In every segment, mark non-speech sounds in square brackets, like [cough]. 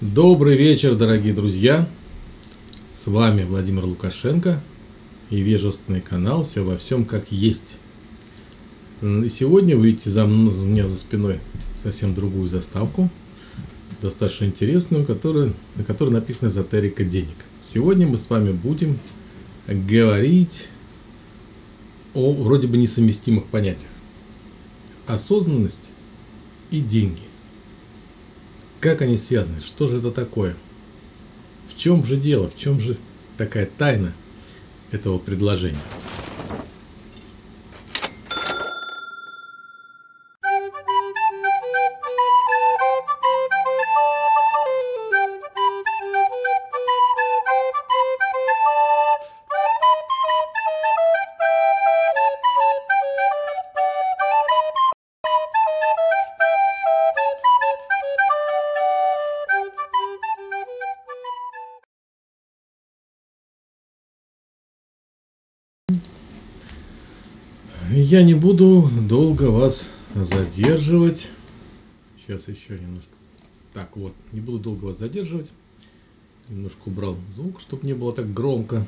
Добрый вечер, дорогие друзья! С вами Владимир Лукашенко и вежественный канал «Все во всем как есть». И сегодня вы видите за мной, у меня за спиной совсем другую заставку, достаточно интересную, которая, на которой написано «Эзотерика денег». Сегодня мы с вами будем говорить о вроде бы несовместимых понятиях. Осознанность и деньги. Как они связаны? Что же это такое? В чем же дело? В чем же такая тайна этого предложения? Я не буду долго вас задерживать. Сейчас еще немножко. Так, вот, не буду долго вас задерживать. Немножко убрал звук, чтобы не было так громко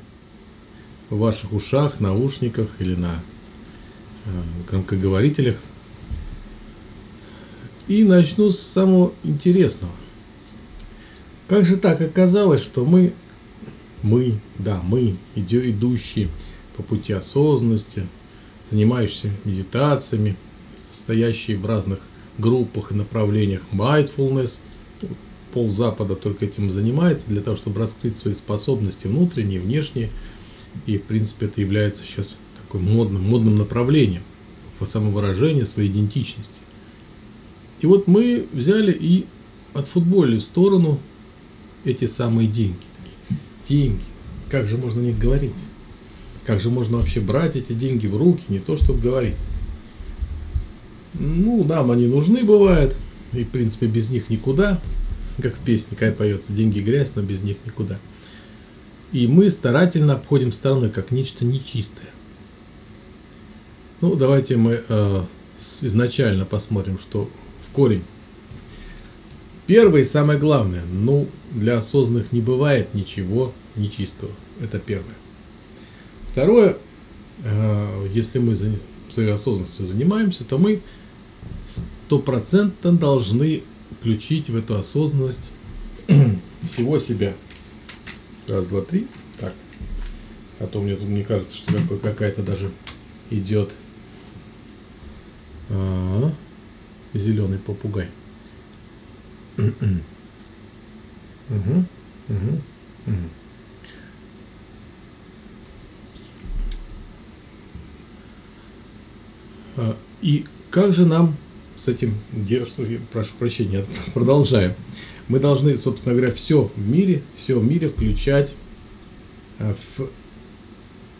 в ваших ушах, наушниках или на э, громкоговорителях. И начну с самого интересного. Как же так оказалось, что мы, мы, да, мы, идущие по пути осознанности, занимающиеся медитациями, состоящие в разных группах и направлениях mindfulness. Пол Запада только этим занимается для того, чтобы раскрыть свои способности внутренние, внешние. И, в принципе, это является сейчас таким модным, модным направлением по самовыражению своей идентичности. И вот мы взяли и отфутболили в сторону эти самые деньги. Деньги. Как же можно о них говорить? Как же можно вообще брать эти деньги в руки, не то чтобы говорить. Ну, нам они нужны бывают, и в принципе без них никуда, как в песне Кай поется, деньги грязь, но без них никуда. И мы старательно обходим стороной, как нечто нечистое. Ну, давайте мы э, изначально посмотрим, что в корень. Первое и самое главное, ну, для осознанных не бывает ничего нечистого. Это первое. Второе, э, если мы своей осознанностью занимаемся, то мы стопроцентно должны включить в эту осознанность [clears throat] всего себя. Раз, два, три. Так. А то мне тут мне кажется, что какая-то даже идет а, зеленый попугай. угу, угу, угу. И как же нам с этим прошу прощения, [laughs] продолжаем. Мы должны, собственно говоря, все в мире, все в мире включать а, в,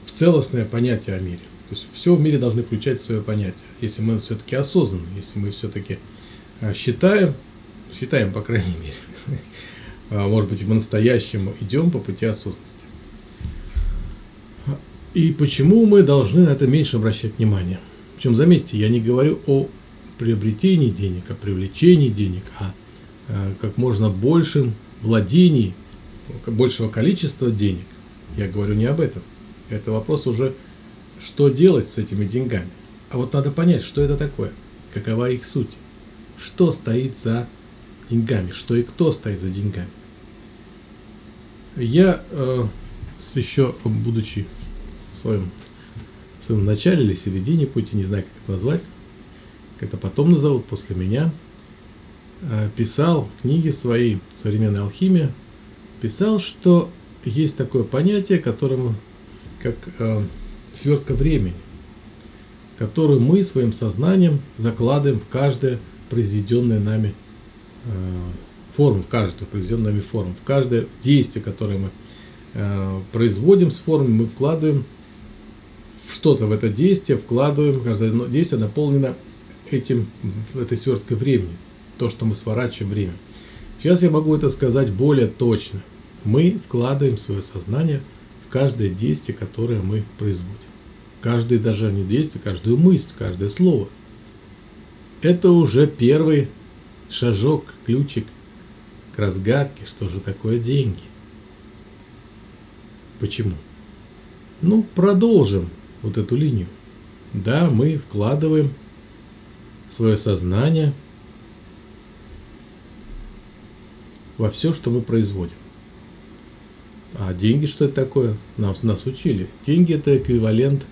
в целостное понятие о мире. То есть все в мире должны включать в свое понятие. Если мы все-таки осознанны, если мы все-таки а, считаем, считаем, по крайней мере, [laughs] может быть, по-настоящему идем по пути осознанности. И почему мы должны на это меньше обращать внимание? Причем, заметьте, я не говорю о приобретении денег, о привлечении денег, а, а как можно большем владении, большего количества денег. Я говорю не об этом. Это вопрос уже, что делать с этими деньгами. А вот надо понять, что это такое, какова их суть, что стоит за деньгами, что и кто стоит за деньгами. Я э, еще, будучи в своем в своем начале или середине пути, не знаю, как это назвать, как это потом назовут, после меня, э, писал в книге своей «Современная алхимия», писал, что есть такое понятие, которому как э, свертка времени, которую мы своим сознанием закладываем в каждое произведенное нами э, форму, в каждую произведенную нами форму, в каждое действие, которое мы э, производим с формой, мы вкладываем что-то в это действие вкладываем, каждое действие наполнено этим, этой сверткой времени, то, что мы сворачиваем время. Сейчас я могу это сказать более точно. Мы вкладываем свое сознание в каждое действие, которое мы производим. Каждое даже не действие, каждую мысль, каждое слово. Это уже первый шажок, ключик к разгадке, что же такое деньги. Почему? Ну, продолжим вот эту линию. Да, мы вкладываем свое сознание во все, что мы производим. А деньги что это такое? Нас, нас учили. Деньги это эквивалент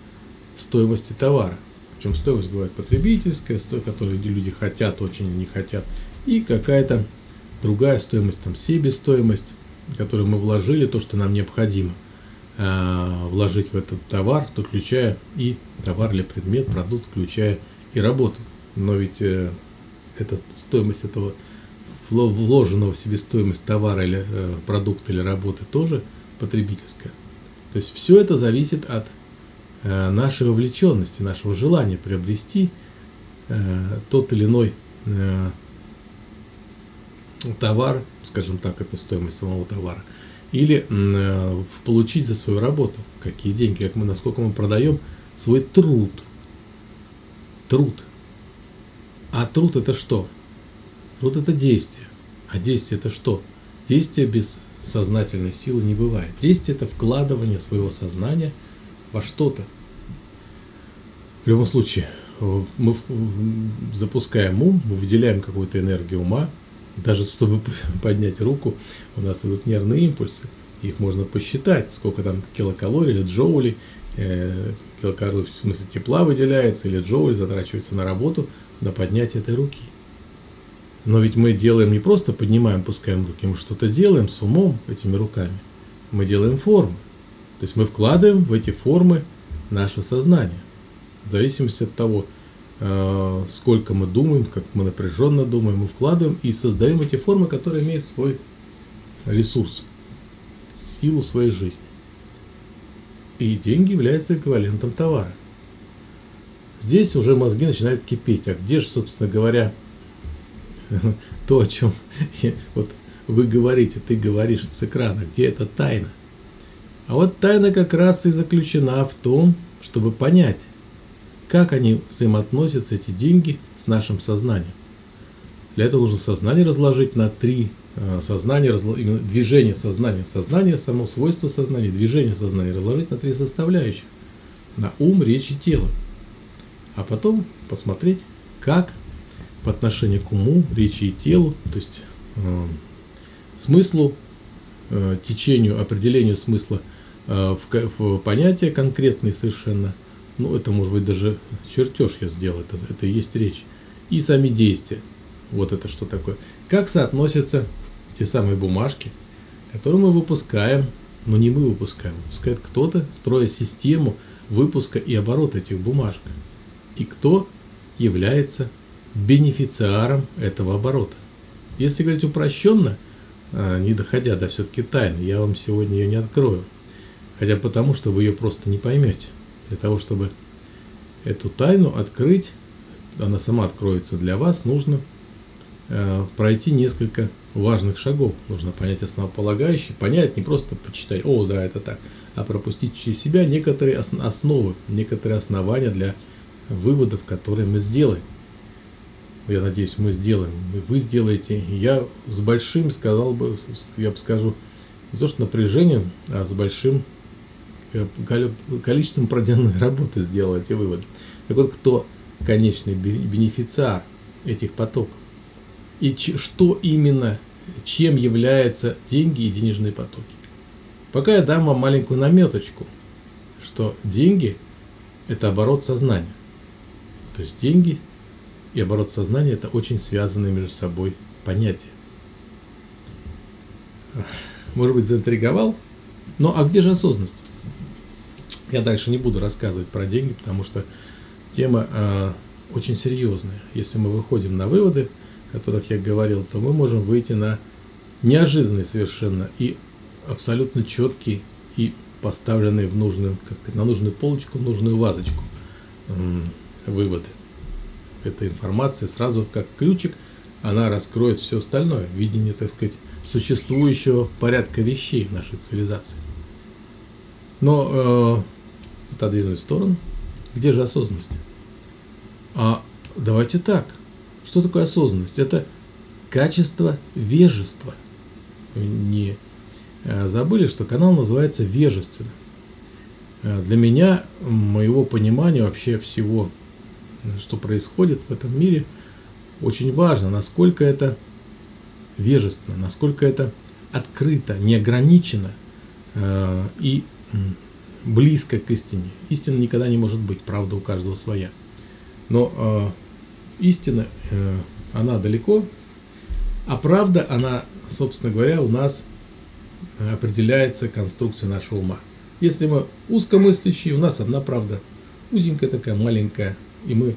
стоимости товара. Причем стоимость бывает потребительская, стоимость, которую люди хотят, очень не хотят. И какая-то другая стоимость, там себестоимость, которую мы вложили, то, что нам необходимо вложить в этот товар, то включая и товар или предмет, продукт, включая и работу. Но ведь э, это стоимость этого вложенного в себестоимость товара или э, продукта или работы тоже потребительская. То есть все это зависит от э, нашей вовлеченности, нашего желания приобрести э, тот или иной э, товар, скажем так, это стоимость самого товара, или э, получить за свою работу какие деньги, как мы, насколько мы продаем свой труд. Труд. А труд это что? Труд это действие. А действие это что? Действие без сознательной силы не бывает. Действие это вкладывание своего сознания во что-то. В любом случае, мы запускаем ум, мы выделяем какую-то энергию ума, даже чтобы [laughs] поднять руку, у нас идут нервные импульсы. Их можно посчитать, сколько там килокалорий или джоулей, э, килокалорий в смысле тепла выделяется, или джоуль затрачивается на работу, на поднятие этой руки. Но ведь мы делаем не просто поднимаем, пускаем руки, мы что-то делаем с умом этими руками. Мы делаем формы. То есть мы вкладываем в эти формы наше сознание. В зависимости от того, сколько мы думаем, как мы напряженно думаем, мы вкладываем и создаем эти формы, которые имеют свой ресурс, силу своей жизни. И деньги являются эквивалентом товара. Здесь уже мозги начинают кипеть. А где же, собственно говоря, [laughs] то, о чем вот вы говорите, ты говоришь с экрана, где эта тайна? А вот тайна как раз и заключена в том, чтобы понять, как они взаимоотносятся, эти деньги, с нашим сознанием. Для этого нужно сознание разложить на три э, сознания, именно движение сознания. Сознание, само свойство сознания, движение сознания разложить на три составляющих. На ум, речь и тело. А потом посмотреть, как по отношению к уму, речи и телу, то есть э, смыслу, э, течению, определению смысла э, в, в понятие конкретное совершенно. Ну, это может быть даже чертеж я сделал, это, это и есть речь. И сами действия. Вот это что такое. Как соотносятся те самые бумажки, которые мы выпускаем, но не мы выпускаем, выпускает кто-то, строя систему выпуска и оборота этих бумажек. И кто является бенефициаром этого оборота. Если говорить упрощенно, а, не доходя до все-таки тайны, я вам сегодня ее не открою. Хотя потому, что вы ее просто не поймете. Для того, чтобы эту тайну открыть, она сама откроется для вас, нужно э, пройти несколько важных шагов. Нужно понять основополагающие, понять, не просто почитать, о, да, это так, а пропустить через себя некоторые основы, некоторые основания для выводов, которые мы сделаем я надеюсь, мы сделаем, вы сделаете. Я с большим, сказал бы, я бы скажу, не то что напряжением, а с большим количеством проделанной работы сделал эти выводы. Так вот, кто конечный бенефициар этих потоков? И что именно, чем являются деньги и денежные потоки? Пока я дам вам маленькую наметочку, что деньги – это оборот сознания. То есть деньги – и оборот сознания – это очень связанные между собой понятия. Может быть, заинтриговал? Но а где же осознанность? Я дальше не буду рассказывать про деньги, потому что тема э, очень серьезная. Если мы выходим на выводы, о которых я говорил, то мы можем выйти на неожиданный совершенно и абсолютно четкий и поставленные в нужную, как на нужную полочку, нужную вазочку э, выводы эта информация сразу как ключик, она раскроет все остальное, видение, так сказать, существующего порядка вещей в нашей цивилизации. Но э, отодвинуть в сторону, где же осознанность? А давайте так. Что такое осознанность? Это качество вежества. не э, забыли, что канал называется «Вежественно». Э, для меня, моего понимания вообще всего, что происходит в этом мире, очень важно, насколько это вежественно, насколько это открыто, неограничено э, и близко к истине. Истина никогда не может быть, правда у каждого своя. Но э, истина, э, она далеко, а правда, она, собственно говоря, у нас определяется конструкцией нашего ума. Если мы узкомыслящие, у нас одна правда, узенькая такая, маленькая, и мы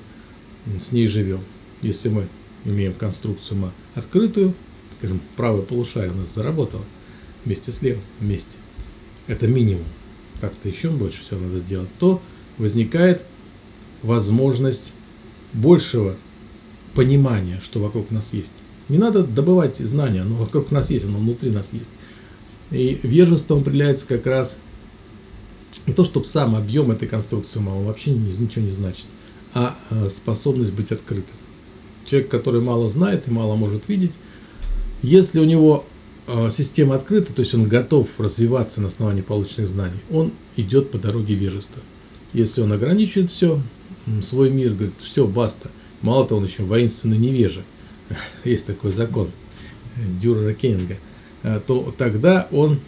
с ней живем. Если мы имеем конструкцию ума открытую, скажем, правое полушарие у нас заработало вместе с левым, вместе. Это минимум. Так-то еще больше всего надо сделать. То возникает возможность большего понимания, что вокруг нас есть. Не надо добывать знания, оно вокруг нас есть, оно внутри нас есть. И вежеством определяется как раз не то, чтобы сам объем этой конструкции он вообще ничего не значит, а, а способность быть открытым. Человек, который мало знает и мало может видеть, если у него система открыта, то есть он готов развиваться на основании полученных знаний, он идет по дороге вежества. Если он ограничивает все, свой мир, говорит, все, баста. Мало того, он еще воинственный невежа. [laughs] Есть такой закон Дюрера Кеннинга. А, то тогда он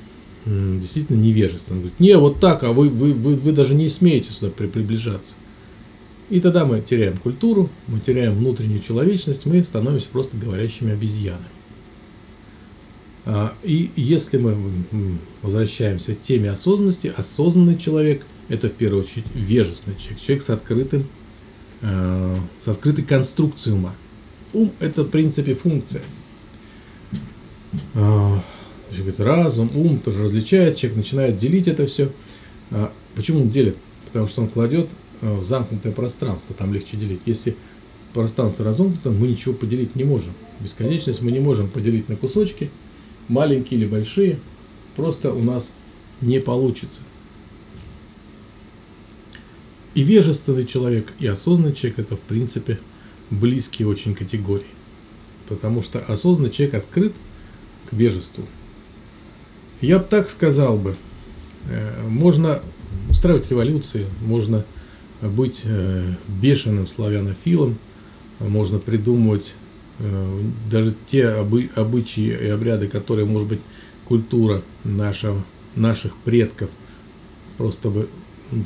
действительно невежественно. Он говорит, не, вот так, а вы, вы, вы, вы даже не смеете сюда при, приближаться. И тогда мы теряем культуру, мы теряем внутреннюю человечность, мы становимся просто говорящими обезьянами. А, и если мы возвращаемся к теме осознанности, осознанный человек – это в первую очередь вежественный человек, человек с открытым, э, с открытой конструкцией ума. Ум – это в принципе функция. А, говорит, разум, ум тоже различает, человек начинает делить это все. А, почему он делит? Потому что он кладет э, в замкнутое пространство, там легче делить. Если пространство разомкнуто, мы ничего поделить не можем. Бесконечность мы не можем поделить на кусочки, маленькие или большие, просто у нас не получится. И вежественный человек, и осознанный человек – это, в принципе, близкие очень категории. Потому что осознанный человек открыт к вежеству. Я бы так сказал бы. Э, можно устраивать революции, можно быть э, бешеным славянофилом, можно придумывать даже те обы, обычаи и обряды, которые, может быть, культура нашего, наших предков просто бы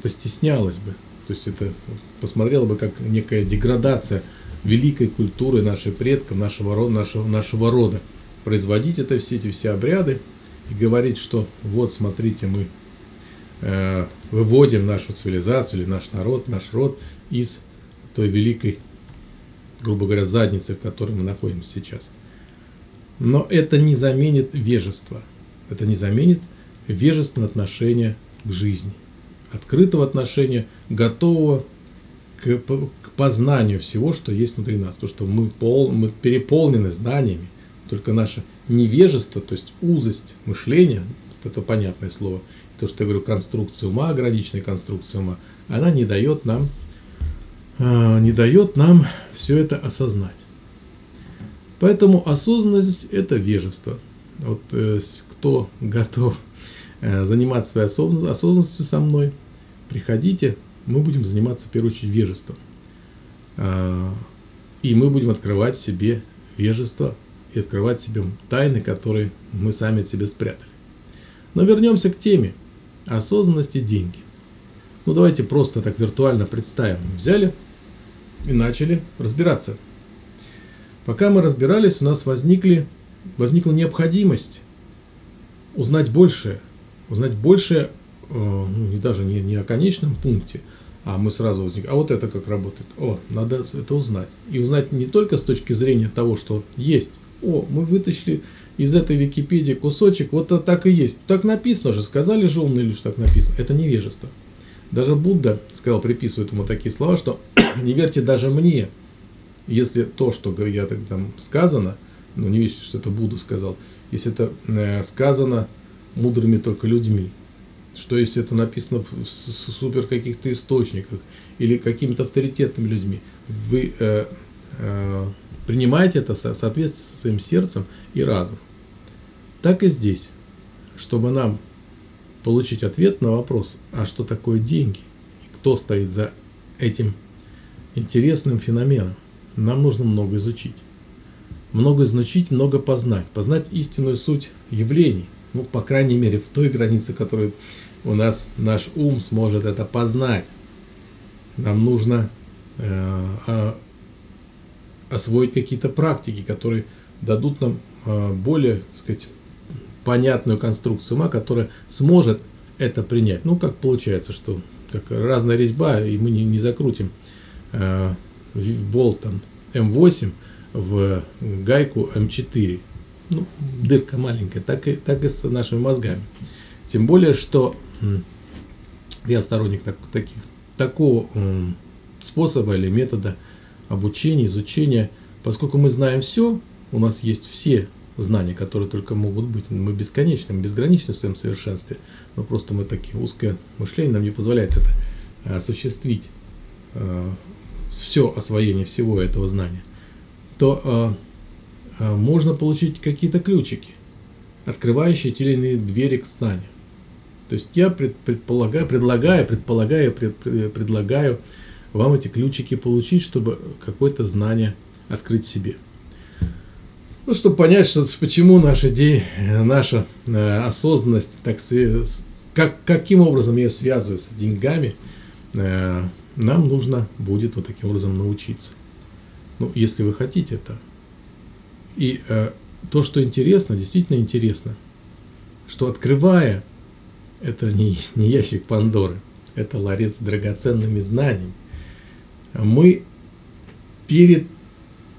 постеснялась бы. То есть это посмотрела бы как некая деградация великой культуры наших предков, нашего рода, нашего, нашего рода. Производить это все эти все обряды, и говорить, что вот смотрите, мы э, выводим нашу цивилизацию или наш народ, наш род из той великой, грубо говоря, задницы, в которой мы находимся сейчас. Но это не заменит вежество. Это не заменит вежественное отношение к жизни. Открытого отношения, готового к, к познанию всего, что есть внутри нас. То, что мы, пол, мы переполнены знаниями, только наше невежество, то есть узость мышления, вот это понятное слово, то, что я говорю, конструкция ума, ограниченная конструкция ума, она не дает нам, не дает нам все это осознать. Поэтому осознанность – это вежество. Вот э, кто готов э, заниматься своей осознанностью со мной, приходите, мы будем заниматься в первую очередь вежеством. Э, и мы будем открывать в себе вежество и открывать себе тайны, которые мы сами от себя спрятали. Но вернемся к теме осознанности деньги. Ну давайте просто так виртуально представим. Взяли и начали разбираться. Пока мы разбирались, у нас возникли, возникла необходимость узнать больше, узнать больше, э, ну, не даже не, не о конечном пункте, а мы сразу возник, а вот это как работает. О, надо это узнать. И узнать не только с точки зрения того, что есть о, мы вытащили из этой Википедии кусочек, вот это так и есть. Так написано же, сказали же умные люди, что так написано. Это невежество. Даже Будда сказал, приписывает ему такие слова, что [coughs] не верьте даже мне, если то, что я так там сказано, ну не верьте, что это Будда сказал, если это э, сказано мудрыми только людьми, что если это написано в супер каких-то источниках или какими-то авторитетными людьми, вы э, э, Принимайте это в соответствии со своим сердцем и разумом. Так и здесь. Чтобы нам получить ответ на вопрос, а что такое деньги и кто стоит за этим интересным феноменом, нам нужно много изучить. Много изучить, много познать. Познать истинную суть явлений. Ну, по крайней мере, в той границе, которую у нас наш ум сможет это познать. Нам нужно э, освоить какие-то практики, которые дадут нам э, более, так сказать, понятную конструкцию ума, которая сможет это принять. Ну, как получается, что как разная резьба, и мы не, не закрутим болтом М8 в гайку М4. Ну, дырка маленькая, так и, так и с нашими мозгами. Тем более, что я сторонник так, таких, такого способа или метода обучения, изучения, поскольку мы знаем все, у нас есть все знания, которые только могут быть. Мы бесконечны, мы безграничны в своем совершенстве, но просто мы такие узкое мышление нам не позволяет это э, осуществить э, все освоение всего этого знания, то э, можно получить какие-то ключики, открывающие те или иные двери к знанию. То есть я предполагаю, предлагаю, предполагаю, пред, предлагаю вам эти ключики получить, чтобы какое-то знание открыть себе. Ну, чтобы понять, что, почему наша, де, наша э, осознанность, так, как, каким образом ее связываю с деньгами, э, нам нужно будет вот таким образом научиться. Ну, если вы хотите это. И э, то, что интересно, действительно интересно, что открывая, это не, не ящик Пандоры, это ларец с драгоценными знаниями, мы перед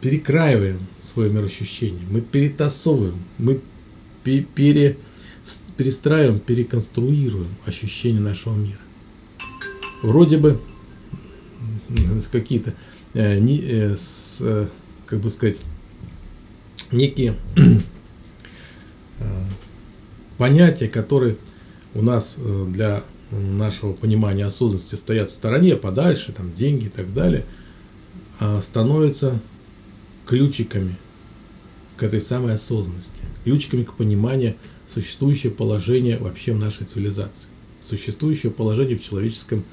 перекраиваем свое мироощущение, мы перетасовываем, мы пере, перестраиваем, переконструируем ощущение нашего мира. Вроде бы какие-то, э, не, э, с, э, как бы сказать, некие понятия, которые у нас для нашего понимания осознанности стоят в стороне, подальше, там деньги и так далее, а становятся ключиками к этой самой осознанности, ключиками к пониманию существующего положения вообще в нашей цивилизации, существующего положения в человеческом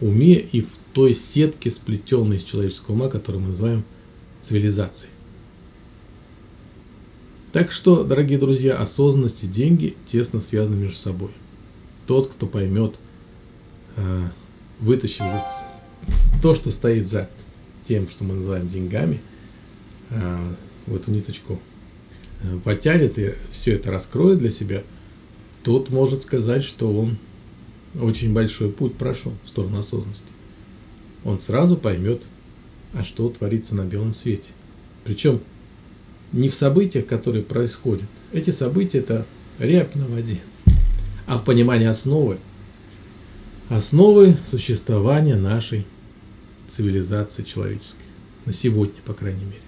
уме и в той сетке, сплетенной из человеческого ума, которую мы называем цивилизацией. Так что, дорогие друзья, осознанность и деньги тесно связаны между собой. Тот, кто поймет, э, вытащив то, что стоит за тем, что мы называем деньгами – Э, в эту ниточку э, потянет и все это раскроет для себя, тот может сказать, что он очень большой путь прошел в сторону осознанности. Он сразу поймет, а что творится на белом свете. Причем не в событиях, которые происходят. Эти события это рябь на воде. А в понимании основы, основы существования нашей цивилизации человеческой. На сегодня, по крайней мере.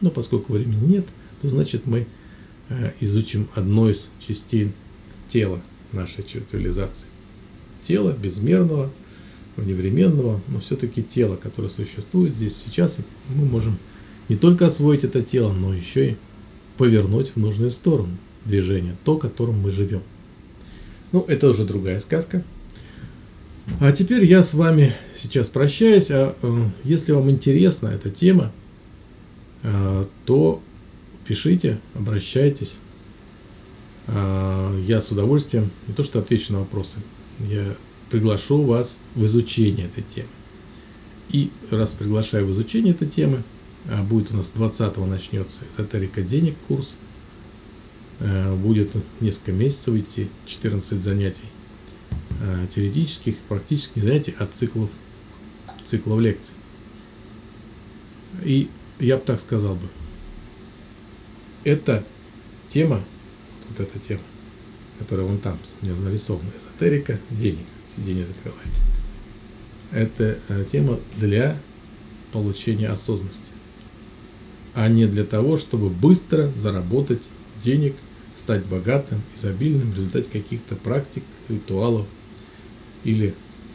Но поскольку времени нет, то значит мы э, изучим одно из частей тела нашей цивилизации. Тело безмерного, вневременного, но все-таки тело, которое существует здесь сейчас, мы можем не только освоить это тело, но еще и повернуть в нужную сторону движения, то, которым мы живем. Ну, это уже другая сказка. А теперь я с вами сейчас прощаюсь. А э, если вам интересна эта тема, Э, то пишите, обращайтесь. Э, я с удовольствием не то что отвечу на вопросы, я приглашу вас в изучение этой темы. И раз приглашаю в изучение этой темы, э, будет у нас 20 начнется эзотерика денег курс, будет несколько месяцев идти, 14 занятий теоретических, практических занятий от циклов, циклов лекций. И я бы так сказал бы, эта тема, вот эта тема, которая вон там у меня нарисована, эзотерика, денег, сиденье закрывает. Это э, тема для получения осознанности, а не для того, чтобы быстро заработать денег, стать богатым, изобильным в результате каких-то практик, ритуалов или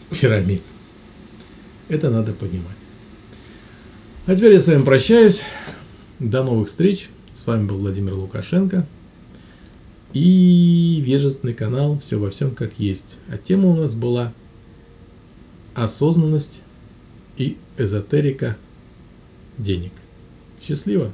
пирамид. Это надо понимать. А теперь я с вами прощаюсь. До новых встреч. С вами был Владимир Лукашенко. И Вежественный канал «Все во всем как есть». А тема у нас была осознанность и эзотерика денег. Счастливо!